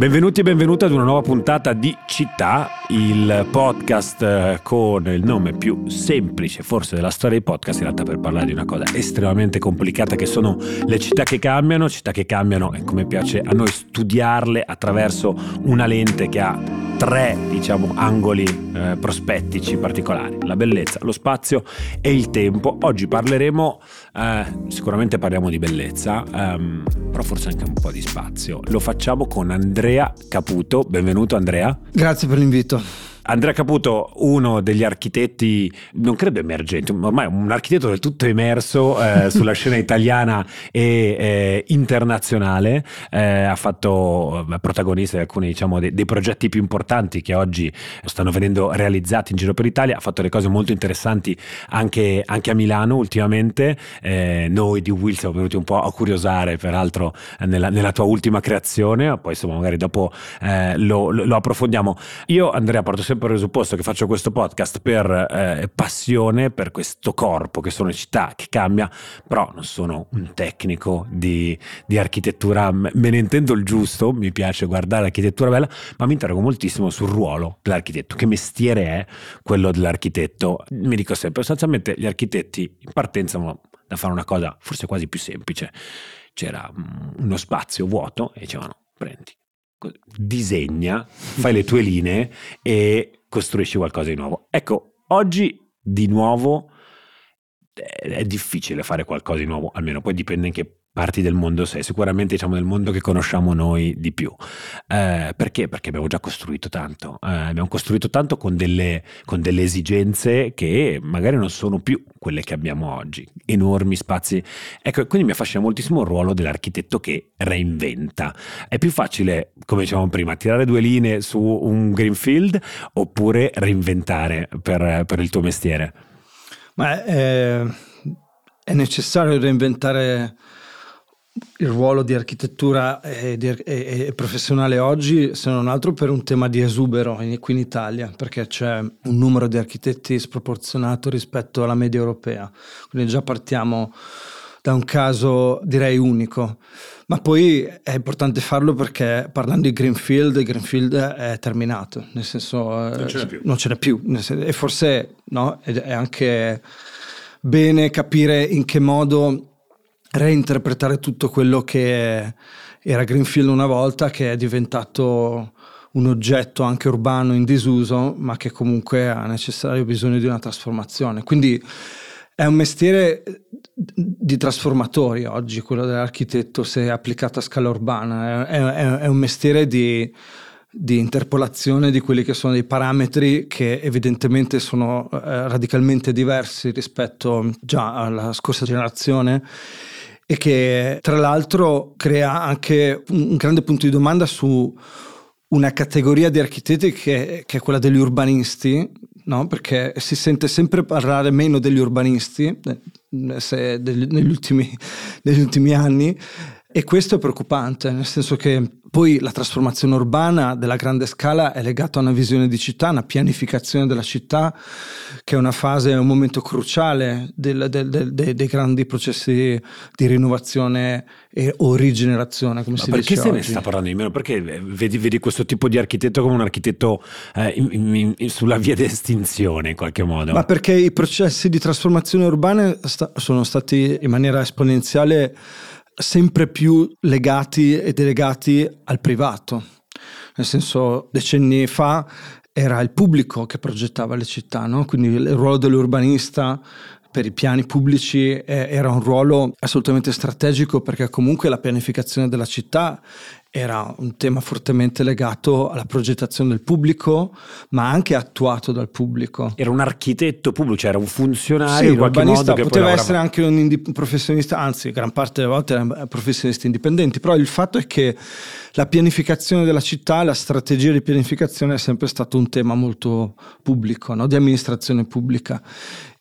Benvenuti e benvenute ad una nuova puntata di Città, il podcast eh, con il nome più semplice forse della storia dei podcast, in realtà per parlare di una cosa estremamente complicata che sono le città che cambiano, città che cambiano e come piace a noi studiarle attraverso una lente che ha tre diciamo angoli eh, prospettici particolari, la bellezza, lo spazio e il tempo. Oggi parleremo, eh, sicuramente parliamo di bellezza, ehm, però forse anche un po' di spazio. Lo facciamo con Andrea Caputo, benvenuto Andrea. Grazie per l'invito. Andrea Caputo, uno degli architetti, non credo emergenti, ormai un architetto del tutto emerso eh, sulla scena italiana e eh, internazionale, eh, ha fatto eh, protagonista di alcuni diciamo, dei, dei, progetti più importanti che oggi stanno venendo realizzati in giro per l'Italia, ha fatto delle cose molto interessanti anche, anche a Milano ultimamente, eh, noi di Will siamo venuti un po' a curiosare peraltro nella, nella tua ultima creazione, poi insomma magari dopo eh, lo, lo, approfondiamo. Io Andrea porto sempre presupposto che faccio questo podcast per eh, passione per questo corpo che sono città che cambia, però non sono un tecnico di, di architettura, me ne intendo il giusto, mi piace guardare l'architettura bella, ma mi interrogo moltissimo sul ruolo dell'architetto, che mestiere è quello dell'architetto. Mi dico sempre, sostanzialmente gli architetti in partenza da fare una cosa forse quasi più semplice. C'era mm, uno spazio vuoto e dicevano prendi disegna, fai le tue linee e costruisci qualcosa di nuovo. Ecco, oggi di nuovo è difficile fare qualcosa di nuovo, almeno poi dipende anche parti del mondo sei, sicuramente diciamo del mondo che conosciamo noi di più. Eh, perché? Perché abbiamo già costruito tanto, eh, abbiamo costruito tanto con delle, con delle, esigenze che magari non sono più quelle che abbiamo oggi, enormi spazi. Ecco, quindi mi affascina moltissimo il ruolo dell'architetto che reinventa. È più facile, come dicevamo prima, tirare due linee su un greenfield oppure reinventare per, per il tuo mestiere? Ma è, è necessario reinventare il ruolo di architettura e, e, e, professionale oggi, se non altro per un tema di esubero in, qui in Italia, perché c'è un numero di architetti sproporzionato rispetto alla media europea. Quindi già partiamo da un caso direi unico. Ma poi è importante farlo perché parlando di Greenfield, Greenfield è terminato, nel senso non ce n'è più. Non ce n'è più senso, e forse no, è anche bene capire in che modo reinterpretare tutto quello che era Greenfield una volta, che è diventato un oggetto anche urbano in disuso, ma che comunque ha necessario bisogno di una trasformazione. Quindi è un mestiere di trasformatori oggi, quello dell'architetto, se applicato a scala urbana. È, è, è un mestiere di, di, interpolazione di quelli che sono dei parametri che evidentemente sono eh, radicalmente diversi rispetto già alla scorsa generazione e che tra l'altro crea anche un grande punto di domanda su una categoria di architetti che, che è quella degli urbanisti, no? perché si sente sempre parlare meno degli urbanisti eh, degli, negli, ultimi, negli ultimi anni e questo è preoccupante, nel senso che poi la trasformazione urbana della grande scala è legata a una visione di città, una pianificazione della città, che è una fase, un momento cruciale del, del, del, dei, grandi processi di rinnovazione e, o rigenerazione, come Ma si perché se ne sta parlando di meno? Perché vedi, vedi, questo tipo di architetto come un architetto eh, in, in, sulla via di estinzione in qualche modo? Ma perché i processi di trasformazione urbana sta, sono stati in maniera esponenziale sempre più legati e delegati al privato. Nel senso, decenni fa era il pubblico che progettava le città, no? quindi il ruolo dell'urbanista per i piani pubblici era un ruolo assolutamente strategico perché comunque la pianificazione della città era un tema fortemente legato alla progettazione del pubblico, ma anche attuato dal pubblico. Era un architetto pubblico, cioè era un funzionario sì, in qualche modo che poteva essere anche un indi- professionista, anzi, gran parte delle volte erano professionisti indipendenti, però il fatto è che la pianificazione della città, la strategia di pianificazione è sempre stato un tema molto pubblico, no? di amministrazione pubblica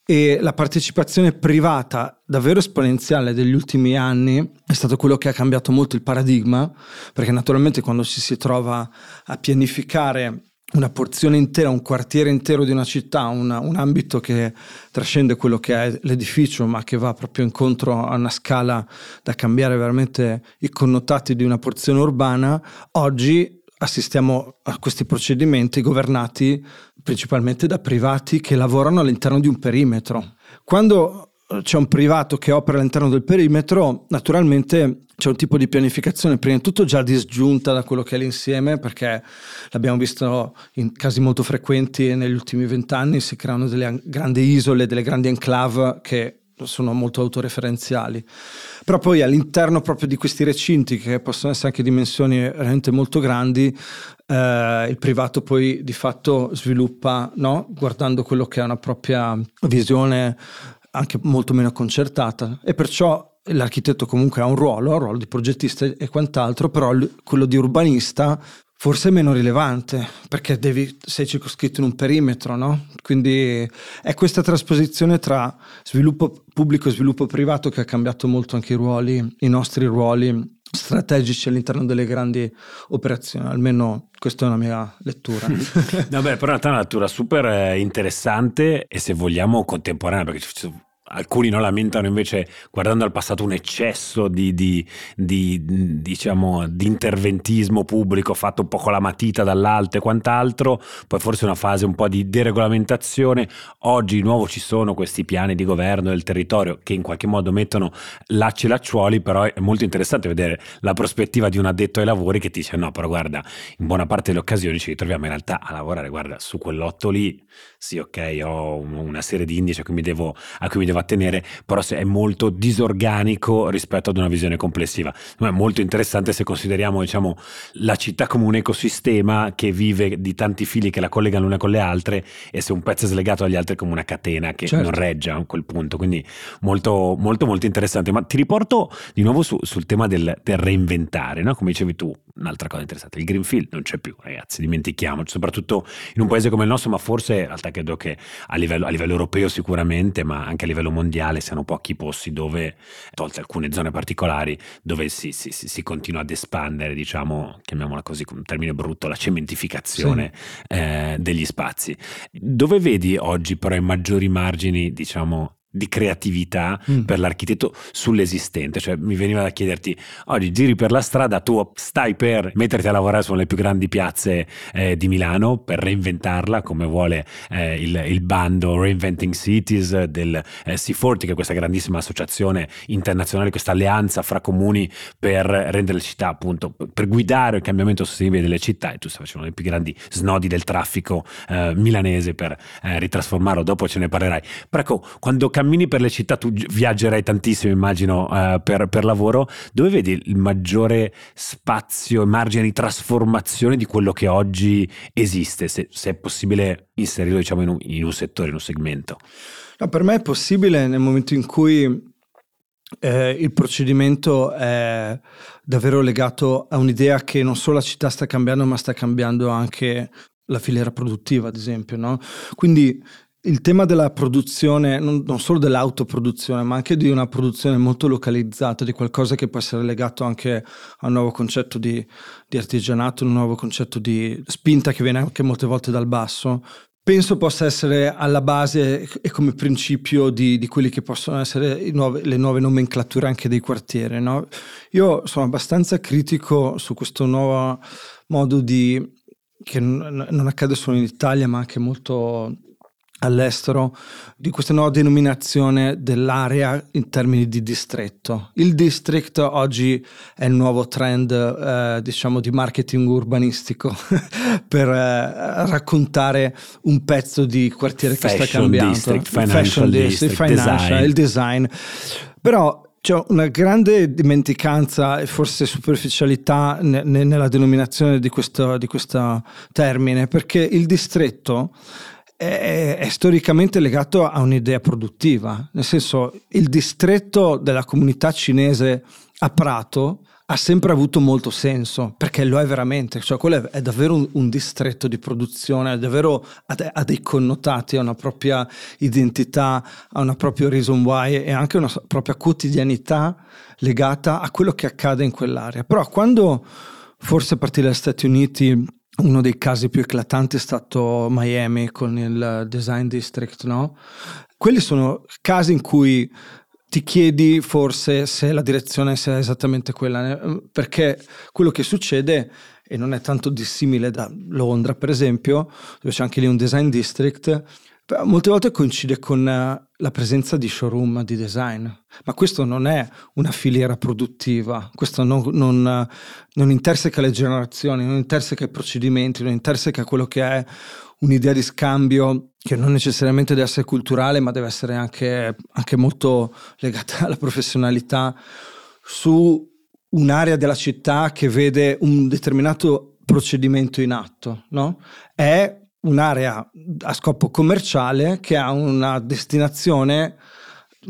e la partecipazione privata davvero esponenziale degli ultimi anni è stato quello che ha cambiato molto il paradigma, perché naturalmente quando ci si trova a pianificare una porzione intera, un quartiere intero di una città, una, un ambito che trascende quello che è l'edificio, ma che va proprio incontro a una scala da cambiare veramente i connotati di una porzione urbana, oggi assistiamo a questi procedimenti governati principalmente da privati che lavorano all'interno di un perimetro. Quando c'è un privato che opera all'interno del perimetro, naturalmente c'è un tipo di pianificazione, prima di tutto già disgiunta da quello che è l'insieme, perché l'abbiamo visto in casi molto frequenti negli ultimi vent'anni, si creano delle grandi isole, delle grandi enclave che sono molto autoreferenziali. Però poi all'interno proprio di questi recinti, che possono essere anche dimensioni veramente molto grandi, eh, il privato poi di fatto sviluppa, no? guardando quello che è una propria visione anche molto meno concertata e perciò l'architetto comunque ha un ruolo, un ruolo di progettista e quant'altro, però quello di urbanista forse meno rilevante perché devi, sei circoscritto in un perimetro, no? Quindi è questa trasposizione tra sviluppo pubblico e sviluppo privato che ha cambiato molto anche i ruoli, i nostri ruoli strategici all'interno delle grandi operazioni, almeno questa è una mia lettura. Vabbè, però è una lettura super eh, interessante e se vogliamo contemporanea, perché ci alcuni no, lamentano invece, guardando al passato, un eccesso di, di, di, diciamo, di interventismo pubblico fatto un po' con la matita dall'alto e quant'altro, poi forse una fase un po' di deregolamentazione. Oggi di nuovo ci sono questi piani di governo del territorio che in qualche modo mettono lacci e lacciuoli, però è molto interessante vedere la prospettiva di un addetto ai lavori che ti dice no, però guarda, in buona parte delle occasioni ci ritroviamo in realtà a lavorare, guarda, su quell'otto lì, sì ok, ho una serie di indici a cui mi devo, a cui mi devo tenere, però è molto disorganico rispetto ad una visione complessiva. È molto interessante se consideriamo diciamo, la città come un ecosistema che vive di tanti fili che la collegano l'una con le altre e se un pezzo è slegato dagli altri come una catena che certo. non regge a quel punto. Quindi molto, molto, molto interessante. Ma ti riporto di nuovo su, sul tema del, del reinventare, no? come dicevi tu, un'altra cosa interessante. Il Greenfield non c'è più, ragazzi, dimentichiamoci, soprattutto in un paese come il nostro, ma forse in realtà credo che a livello, a livello europeo sicuramente, ma anche a livello mondiale siano pochi posti dove, tolte alcune zone particolari, dove si, si, si continua ad espandere, diciamo, chiamiamola così con un termine brutto, la cementificazione sì. eh, degli spazi. Dove vedi oggi però i maggiori margini, diciamo, di creatività mm. per l'architetto sull'esistente. Cioè, mi veniva da chiederti: oggi giri per la strada, tu stai per metterti a lavorare sulle più grandi piazze eh, di Milano per reinventarla, come vuole eh, il, il, bando Reinventing Cities del eh, C40, che è questa grandissima associazione internazionale, questa alleanza fra comuni per rendere le città, appunto, per guidare il cambiamento sostenibile delle città. E tu stai facendo i più grandi snodi del traffico eh, milanese per eh, ritrasformarlo. Dopo ce ne parlerai. Però ecco, quando cammini per le città, tu viaggerai tantissimo, immagino, uh, per, per, lavoro. Dove vedi il maggiore spazio, margine di trasformazione di quello che oggi esiste, se, se è possibile inserirlo diciamo, in, un, in un settore, in un segmento? No, per me è possibile nel momento in cui eh, il procedimento è davvero legato a un'idea che non solo la città sta cambiando, ma sta cambiando anche la filiera produttiva, ad esempio. No? Quindi il tema della produzione, non, non, solo dell'autoproduzione, ma anche di una produzione molto localizzata, di qualcosa che può essere legato anche a un nuovo concetto di, di artigianato, un nuovo concetto di spinta che viene anche molte volte dal basso, penso possa essere alla base e come principio di, di quelli che possono essere nuove, le nuove nomenclature anche dei quartieri. No? Io sono abbastanza critico su questo nuovo modo di che non accade solo in Italia ma anche molto all'estero di questa nuova denominazione dell'area in termini di distretto. Il district oggi è il nuovo trend, eh, diciamo, di marketing urbanistico per eh, raccontare un pezzo di quartiere Fashion che sta cambiando. District, financial Fashion district, financial, design. il design. Però c'è una grande dimenticanza e forse superficialità ne, ne, nella denominazione di questo, di questo termine, perché il distretto è, è, storicamente legato a un'idea produttiva, nel senso il distretto della comunità cinese a Prato ha sempre avuto molto senso, perché lo è veramente, cioè quello è, è davvero un, un, distretto di produzione, è davvero ha, ha, dei connotati, ha una propria identità, ha una propria reason why e anche una propria quotidianità legata a quello che accade in quell'area. Però quando, forse a partire dagli Stati Uniti, uno dei casi più eclatanti è stato Miami con il Design District, no? Quelli sono casi in cui ti chiedi forse se la direzione sia esattamente quella, perché quello che succede e non è tanto dissimile da Londra, per esempio, dove c'è anche lì un design district, molte volte coincide con eh, la presenza di showroom di design, ma questo non è una filiera produttiva, questo non, non, non interseca le generazioni, non interseca i procedimenti, non interseca quello che è un'idea di scambio che non necessariamente deve essere culturale, ma deve essere anche, anche molto legata alla professionalità su un'area della città che vede un determinato procedimento in atto, no? È un'area a scopo commerciale che ha una destinazione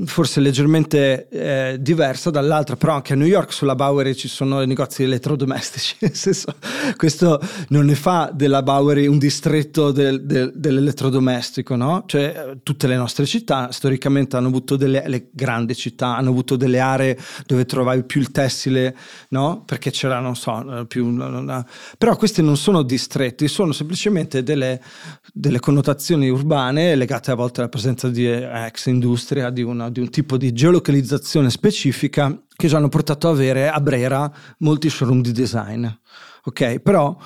forse leggermente eh, diversa dall'altra, però anche a New York sulla Bowery ci sono negozi elettrodomestici, nel senso questo non ne fa della Bowery un distretto del, del, dell'elettrodomestico, no? Cioè tutte le nostre città storicamente hanno avuto delle grandi città, hanno avuto delle aree dove trovavi più il tessile, no? Perché c'era, non so, più una... però questi non sono distretti, sono semplicemente delle, delle connotazioni urbane legate a volte alla presenza di ex industria, di una di un tipo di geolocalizzazione specifica che ci hanno portato ad avere a Brera molti showroom di design. Ok, però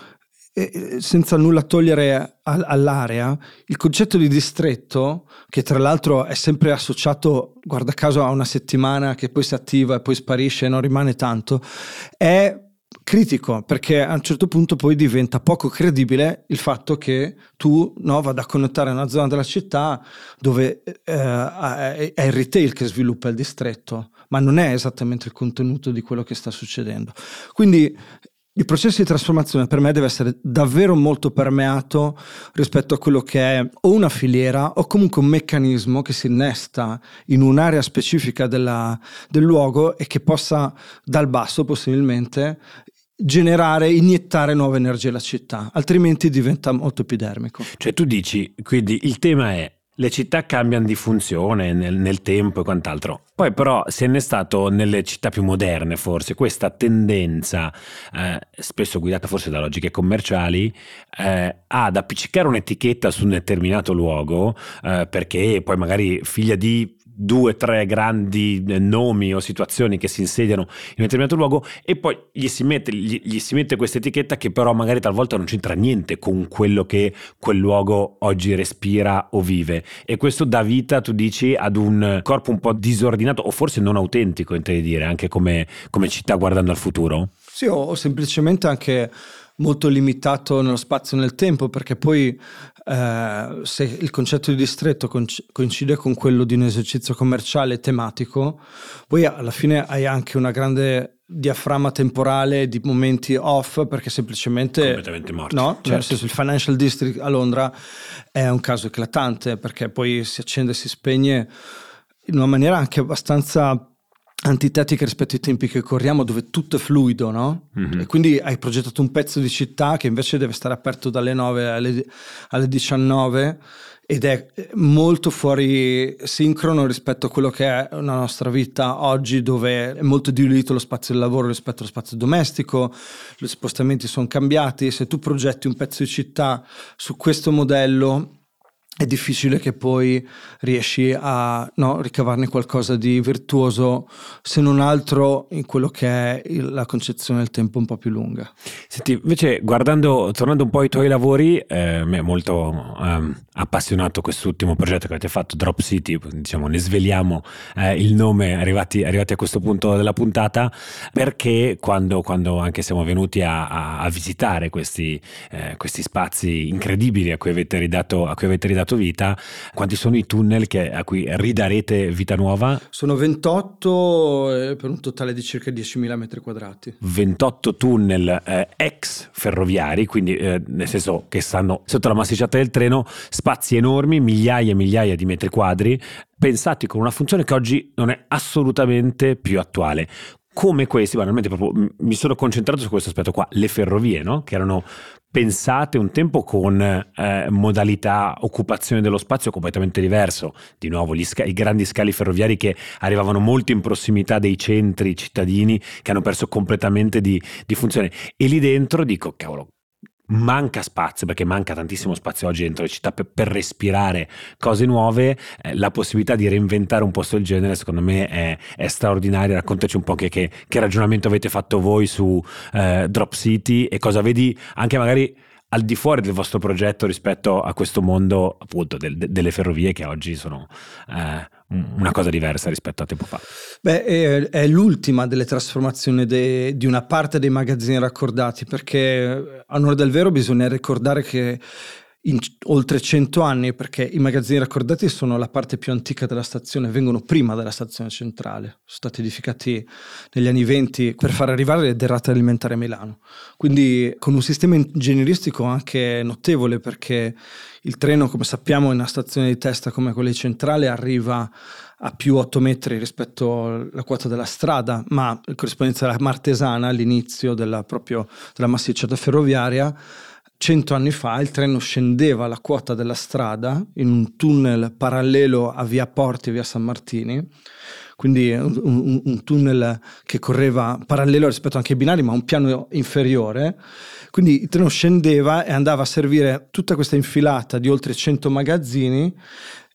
eh, senza nulla togliere a, all'area, il concetto di distretto, che tra l'altro è sempre associato, guarda caso, a una settimana che poi si attiva e poi sparisce e non rimane tanto, è critico perché a un certo punto poi diventa poco credibile il fatto che tu no, vada a connettare una zona della città dove eh, è il retail che sviluppa il distretto, ma non è esattamente il contenuto di quello che sta succedendo. Quindi il processo di trasformazione per me deve essere davvero molto permeato rispetto a quello che è o una filiera o comunque un meccanismo che si innesta in un'area specifica della, del luogo e che possa dal basso possibilmente generare, iniettare nuova energia alla città, altrimenti diventa molto epidermico. Cioè tu dici, quindi il tema è le città cambiano di funzione nel, nel, tempo e quant'altro. Poi però si è innestato nelle città più moderne forse questa tendenza, eh, spesso guidata forse da logiche commerciali, eh, ad appiccicare un'etichetta su un determinato luogo eh, perché poi magari figlia di due o tre grandi eh, nomi o situazioni che si insediano in un determinato luogo e poi gli si mette, gli, gli si mette questa etichetta che però magari talvolta non c'entra niente con quello che quel luogo oggi respira o vive e questo dà vita, tu dici, ad un corpo un po' disordinato o forse non autentico, intendi dire, anche come, come città guardando al futuro? Sì, o semplicemente anche molto limitato nello spazio e nel tempo, perché poi eh, se il concetto di distretto coincide con quello di un esercizio commerciale tematico, poi alla fine hai anche una grande diaframma temporale di momenti off perché semplicemente completamente morti no? Certo. nel senso il financial district a Londra è un caso eclatante perché poi si accende e si spegne in una maniera anche abbastanza antitetica rispetto ai tempi che corriamo dove tutto è fluido, no? Mm-hmm. E quindi hai progettato un pezzo di città che invece deve stare aperto dalle 9 alle, alle 19 ed è molto fuori sincrono rispetto a quello che è la nostra vita oggi dove è molto diluito lo spazio del lavoro rispetto allo spazio domestico, gli spostamenti sono cambiati, se tu progetti un pezzo di città su questo modello è difficile che poi riesci a no, ricavarne qualcosa di virtuoso, se non altro in quello che è la concezione del tempo un po' più lunga. Senti, invece guardando, tornando un po' ai tuoi lavori, eh, mi è molto eh, appassionato quest'ultimo progetto che avete fatto, Drop City, diciamo ne sveliamo eh, il nome arrivati, arrivati, a questo punto della puntata, perché quando, quando anche siamo venuti a, a, a visitare questi, eh, questi, spazi incredibili a cui avete ridato, a cui avete ridato dato vita, quanti sono i tunnel che, a cui ridarete vita nuova? Sono 28 eh, per un totale di circa 10.000 metri quadrati. 28 tunnel eh, ex ferroviari, quindi eh, nel senso che stanno sotto la massicciata del treno, spazi enormi, migliaia e migliaia di metri quadri, pensati con una funzione che oggi non è assolutamente più attuale come questi, banalmente proprio mi sono concentrato su questo aspetto qua, le ferrovie, no? che erano pensate un tempo con eh, modalità occupazione dello spazio completamente diverso, di nuovo sca- i grandi scali ferroviari che arrivavano molto in prossimità dei centri cittadini che hanno perso completamente di, di funzione e lì dentro dico cavolo manca spazio, perché manca tantissimo spazio oggi dentro le città per, per respirare cose nuove, eh, la possibilità di reinventare un posto del genere secondo me è, è straordinaria. Raccontaci un po' che, che, che, ragionamento avete fatto voi su eh, Drop City e cosa vedi anche magari al di fuori del vostro progetto rispetto a questo mondo appunto del, de, delle ferrovie che oggi sono eh, una cosa diversa rispetto a tempo fa. Beh, è, è l'ultima delle trasformazioni de, di una parte dei magazzini raccordati perché a onore del vero bisogna ricordare che in oltre 100 anni perché i magazzini raccordati sono la parte più antica della stazione, vengono prima della stazione centrale, sono stati edificati negli anni 20 per far arrivare le derrate alimentari a Milano. Quindi con un sistema ingegneristico anche notevole perché il treno, come sappiamo, in una stazione di testa come quella centrale arriva a più 8 metri rispetto alla quota della strada, ma in corrispondenza alla Martesana, all'inizio della, proprio, della massicciata ferroviaria, cento anni fa il treno scendeva la quota della strada in un tunnel parallelo a via Porti e via San Martini, quindi un, un, un, tunnel che correva parallelo rispetto anche ai binari ma un piano inferiore. Quindi il treno scendeva e andava a servire tutta questa infilata di oltre 100 magazzini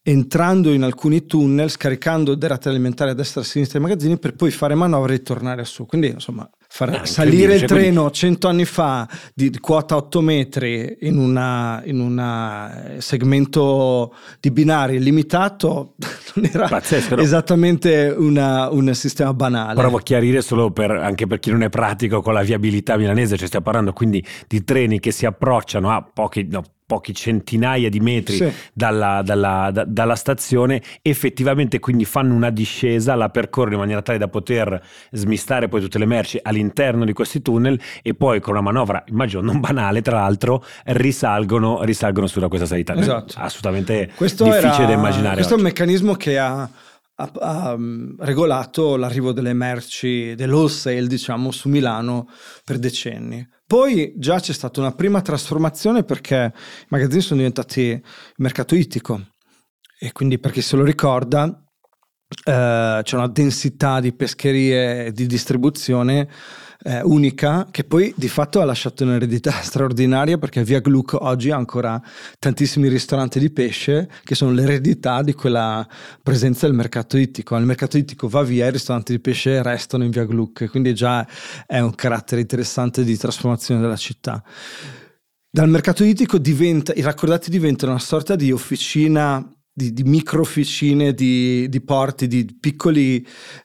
entrando in alcuni tunnel, scaricando derrate alimentari a destra e a sinistra dei magazzini per poi fare manovre e tornare su. Quindi insomma far salire il treno cento anni fa di, quota 8 metri in un segmento di binari limitato non era Pazzesco, no? esattamente una, un sistema banale. Provo a chiarire solo per, anche per chi non è pratico con la viabilità milanese, cioè stiamo parlando quindi di treni che si approcciano a pochi, no, pochi centinaia di metri sì. dalla, dalla, da, dalla, stazione, effettivamente quindi fanno una discesa, la percorrono in maniera tale da poter smistare poi tutte le merci all'interno di questi tunnel e poi con una manovra, immagino non banale tra l'altro, risalgono, risalgono su da questa salita. Esatto. Assolutamente questo difficile era, da immaginare. Questo oggi. è un meccanismo che ha, ha, ha mm, regolato l'arrivo delle merci, dell'wholesale diciamo, su Milano per decenni. Poi già c'è stata una prima trasformazione perché i magazzini sono diventati mercato ittico. E quindi per chi se lo ricorda eh, c'è una densità di pescherie e di distribuzione eh, unica che poi di fatto ha lasciato un'eredità straordinaria perché via Gluck oggi ha ancora tantissimi ristoranti di pesce che sono l'eredità di quella presenza del mercato ittico. Il mercato ittico va via, i ristoranti di pesce restano in via Gluck, quindi già è un carattere interessante di trasformazione della città. Dal mercato ittico diventa, i raccordati diventano una sorta di officina di, di micro officine, di, di, porti, di piccoli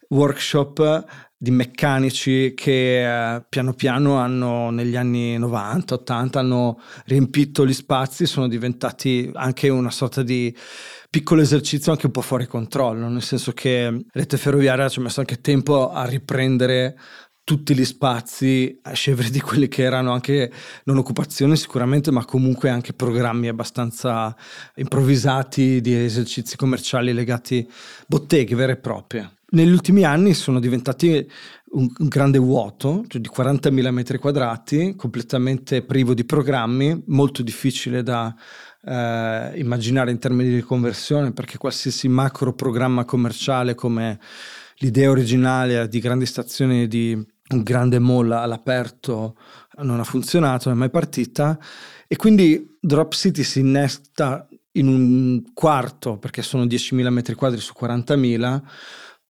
workshop di meccanici che eh, piano piano hanno negli anni 90, 80 hanno riempito gli spazi, sono diventati anche una sorta di piccolo esercizio anche un po' fuori controllo, nel senso che Rete Ferroviaria ci ha messo anche tempo a riprendere tutti gli spazi a scevere di quelli che erano anche non occupazioni sicuramente, ma comunque anche programmi abbastanza improvvisati di esercizi commerciali legati botteghe vere e proprie. Negli ultimi anni sono diventati un, un grande vuoto cioè di 40.000 metri quadrati, completamente privo di programmi, molto difficile da eh, immaginare in termini di conversione perché qualsiasi macro programma commerciale come l'idea originale di grandi stazioni di un grande mall all'aperto non ha funzionato, non è mai partita e quindi Drop City si innesta in un quarto perché sono 10.000 metri quadri su 40.000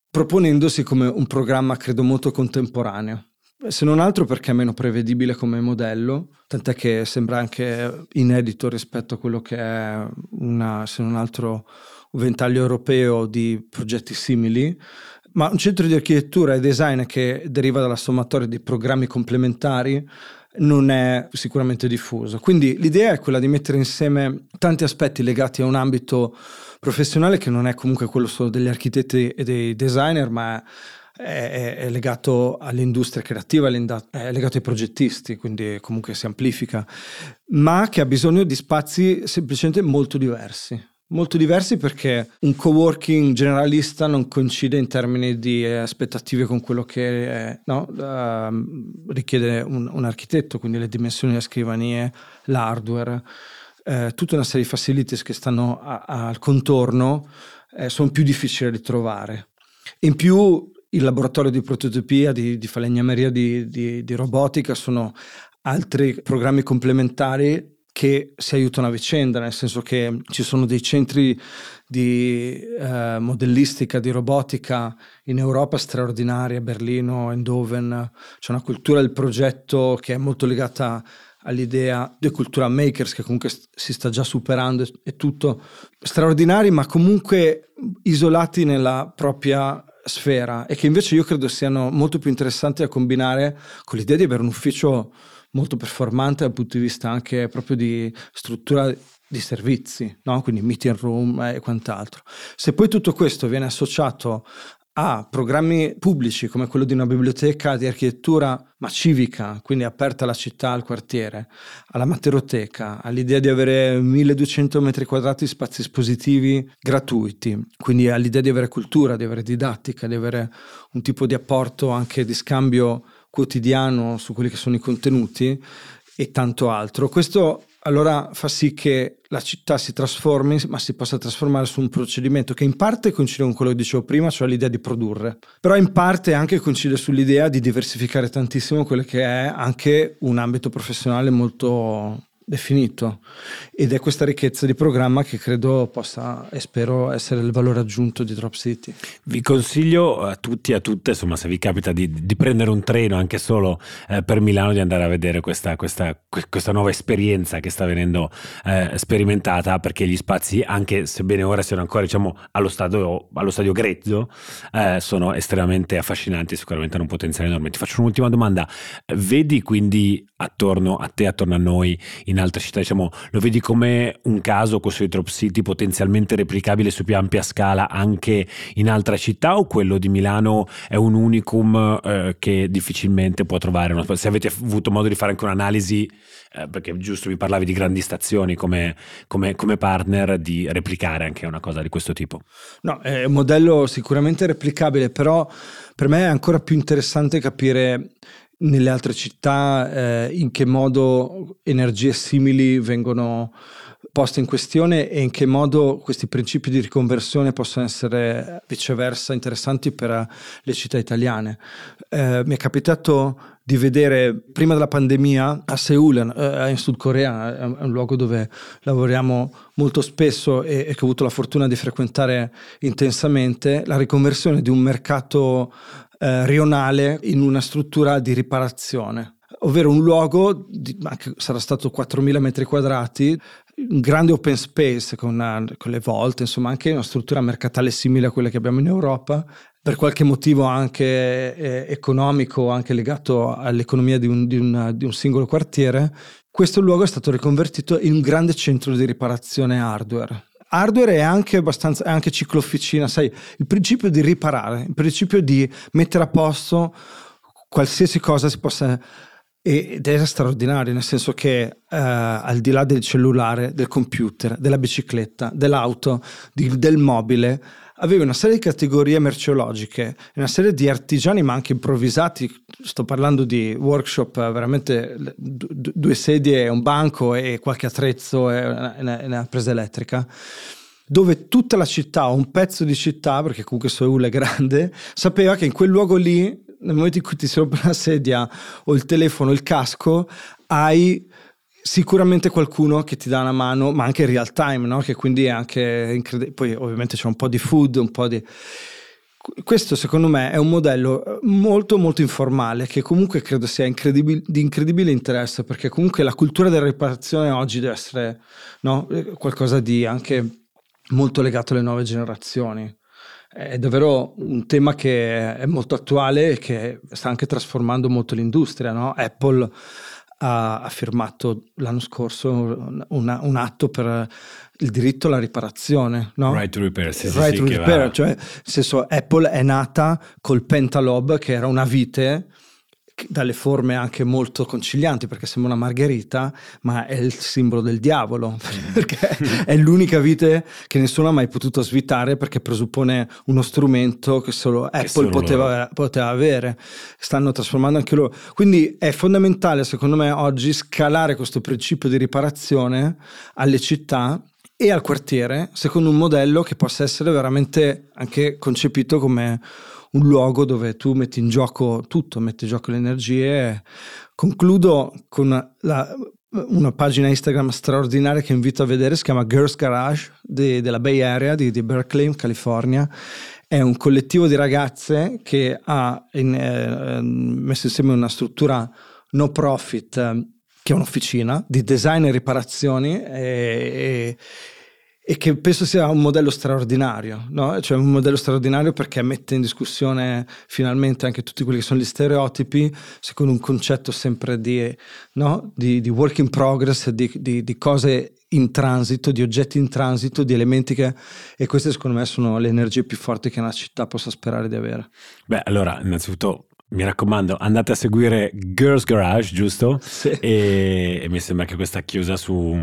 proponendosi come un programma credo molto contemporaneo. Se non altro perché è meno prevedibile come modello, tant'è che sembra anche inedito rispetto a quello che è una, se non altro, un ventaglio europeo di progetti simili, ma un centro di architettura e design che deriva dalla sommatoria di programmi complementari non è sicuramente diffuso. Quindi l'idea è quella di mettere insieme tanti aspetti legati a un ambito professionale che non è comunque quello solo degli architetti e dei designer, ma è, è legato all'industria creativa, è legato ai progettisti, quindi comunque si amplifica, ma che ha bisogno di spazi semplicemente molto diversi. Molto diversi perché un coworking generalista non coincide in termini di aspettative con quello che è, no, uh, richiede un, un architetto, quindi le dimensioni delle scrivanie, l'hardware eh, tutta una serie di facilities che stanno a, a, al contorno eh, sono più difficili da trovare. In più il laboratorio di prototipia, di, di falegnameria, di, di, di robotica sono altri programmi complementari che si aiutano a vicenda, nel senso che ci sono dei centri di eh, modellistica, di robotica in Europa straordinari, a Berlino, Eindhoven, c'è una cultura del progetto che è molto legata all'idea di cultura makers che comunque si sta già superando e tutto. Straordinari ma comunque isolati nella propria sfera e che invece io credo siano molto più interessanti da combinare con l'idea di avere un ufficio molto performante dal punto di vista anche proprio di struttura di servizi, no? quindi meeting room e quant'altro. Se poi tutto questo viene associato a programmi pubblici come quello di una biblioteca di architettura ma civica, quindi aperta alla città, al quartiere, alla matteroteca, all'idea di avere 1200 metri quadrati di spazi espositivi gratuiti, quindi all'idea di avere cultura, di avere didattica, di avere un tipo di apporto anche di scambio quotidiano su quelli che sono i contenuti e tanto altro. Questo allora fa sì che la città si trasformi, ma si possa trasformare su un procedimento che in parte coincide con quello che dicevo prima, cioè l'idea di produrre, però in parte anche coincide sull'idea di diversificare tantissimo quello che è anche un ambito professionale molto definito ed è questa ricchezza di programma che credo possa e spero essere il valore aggiunto di Drop City. Vi consiglio a tutti e a tutte, insomma, se vi capita di, di prendere un treno anche solo eh, per Milano, di andare a vedere questa, questa, questa nuova esperienza che sta venendo eh, sperimentata, perché gli spazi, anche sebbene ora siano ancora diciamo, allo, stadio, allo stadio grezzo, eh, sono estremamente affascinanti e sicuramente hanno un potenziale enorme. Ti faccio un'ultima domanda, vedi quindi attorno a te, attorno a noi, in altre città, diciamo, lo vedi come un caso questo di Drop City potenzialmente replicabile su più ampia scala anche in altre città o quello di Milano è un unicum eh, che difficilmente può trovare una... Se avete avuto modo di fare anche un'analisi, eh, perché giusto mi parlavi di grandi stazioni come, come, come partner, di replicare anche una cosa di questo tipo. No, è un modello sicuramente replicabile, però per me è ancora più interessante capire nelle altre città eh, in che modo energie simili vengono poste in questione e in che modo questi principi di riconversione possono essere viceversa interessanti per le città italiane. Eh, mi è capitato di vedere prima della pandemia a Seoul, eh, in Sud Corea, è un luogo dove lavoriamo molto spesso e, e che ho avuto la fortuna di frequentare intensamente, la riconversione di un mercato eh, rionale in una struttura di riparazione ovvero un luogo, che sarà stato 4.000 metri quadrati, un grande open space con, una, con, le volte, insomma anche una struttura mercatale simile a quella che abbiamo in Europa, per qualche motivo anche eh, economico, anche legato all'economia di un, di, una, di un singolo quartiere, questo luogo è stato riconvertito in un grande centro di riparazione hardware hardware è anche abbastanza, è anche ciclo-officina, sai, il principio di riparare, il principio di mettere a posto qualsiasi cosa si possa ed è straordinario, nel senso che eh, al di là del cellulare, del computer, della bicicletta, dell'auto, di, del mobile, aveva una serie di categorie merceologiche, una serie di artigiani ma anche improvvisati, sto parlando di workshop veramente due sedie, un banco e qualche attrezzo e una, una presa elettrica dove tutta la città, un pezzo di città, perché comunque Seoul è grande, sapeva che in quel luogo lì nel momento in cui ti si rompe la sedia o il telefono il casco, hai sicuramente qualcuno che ti dà una mano, ma anche in real time, no? che quindi è anche incredibile. Poi ovviamente c'è un po' di food, un po' di... Questo secondo me è un modello molto molto informale che comunque credo sia incredibil- di incredibile interesse perché comunque la cultura della riparazione oggi deve essere no? qualcosa di anche molto legato alle nuove generazioni è davvero un tema che è molto attuale e che sta anche trasformando molto l'industria. No? Apple ha, firmato l'anno scorso una, un atto per il diritto alla riparazione. No? Right to repair, sì, right sì, to repair, cioè nel senso Apple è nata col Pentalob che era una vite dalle forme anche molto concilianti perché sembra una margherita ma è il simbolo del diavolo perché è l'unica vite che nessuno ha mai potuto svitare perché presuppone uno strumento che solo Apple solo poteva, poteva, avere. Stanno trasformando anche loro. Quindi è fondamentale secondo me oggi scalare questo principio di riparazione alle città e al quartiere secondo un modello che possa essere veramente anche concepito come un luogo dove tu metti in gioco tutto, metti in gioco le energie. Concludo con la, una pagina Instagram straordinaria che invito a vedere, si chiama Girls Garage di, della Bay Area di, di Berkeley, California è un collettivo di ragazze che ha in, eh, messo insieme una struttura no profit eh, che è un'officina di design e riparazioni e, e, e che penso sia un modello straordinario, no? cioè un modello straordinario perché mette in discussione finalmente anche tutti quelli che sono gli stereotipi, secondo un concetto sempre di, no? di, di work in progress, di, di, cose in transito, di oggetti in transito, di elementi che... e queste secondo me sono le energie più forti che una città possa sperare di avere. Beh, allora, innanzitutto mi raccomando, andate a seguire Girls Garage, giusto? Sì. E, e mi sembra che questa chiusa su,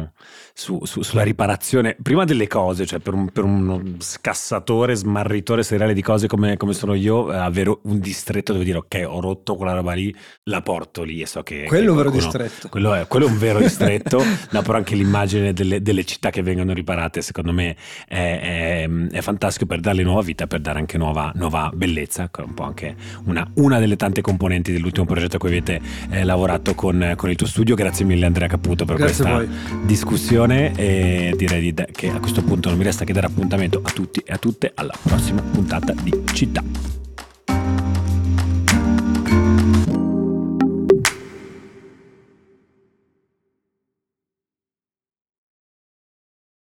su, su, sulla riparazione, prima delle cose, cioè per, un, per uno scassatore, smarritore seriale di cose come, come, sono io, eh, avere un distretto dove dire ok, ho rotto quella roba lì, la porto lì e so che... Quello è un vero distretto. Quello è, quello è un vero distretto, no, però anche l'immagine delle, delle, città che vengono riparate, secondo me è, è, è, fantastico per darle nuova vita, per dare anche nuova, nuova bellezza, un po' anche una, una delle tante componenti dell'ultimo progetto a cui avete eh, lavorato con, con, il tuo studio. Grazie mille Andrea Caputo per Grazie questa discussione e direi che a questo punto non mi resta che dare appuntamento a tutti e a tutte alla prossima puntata di Città.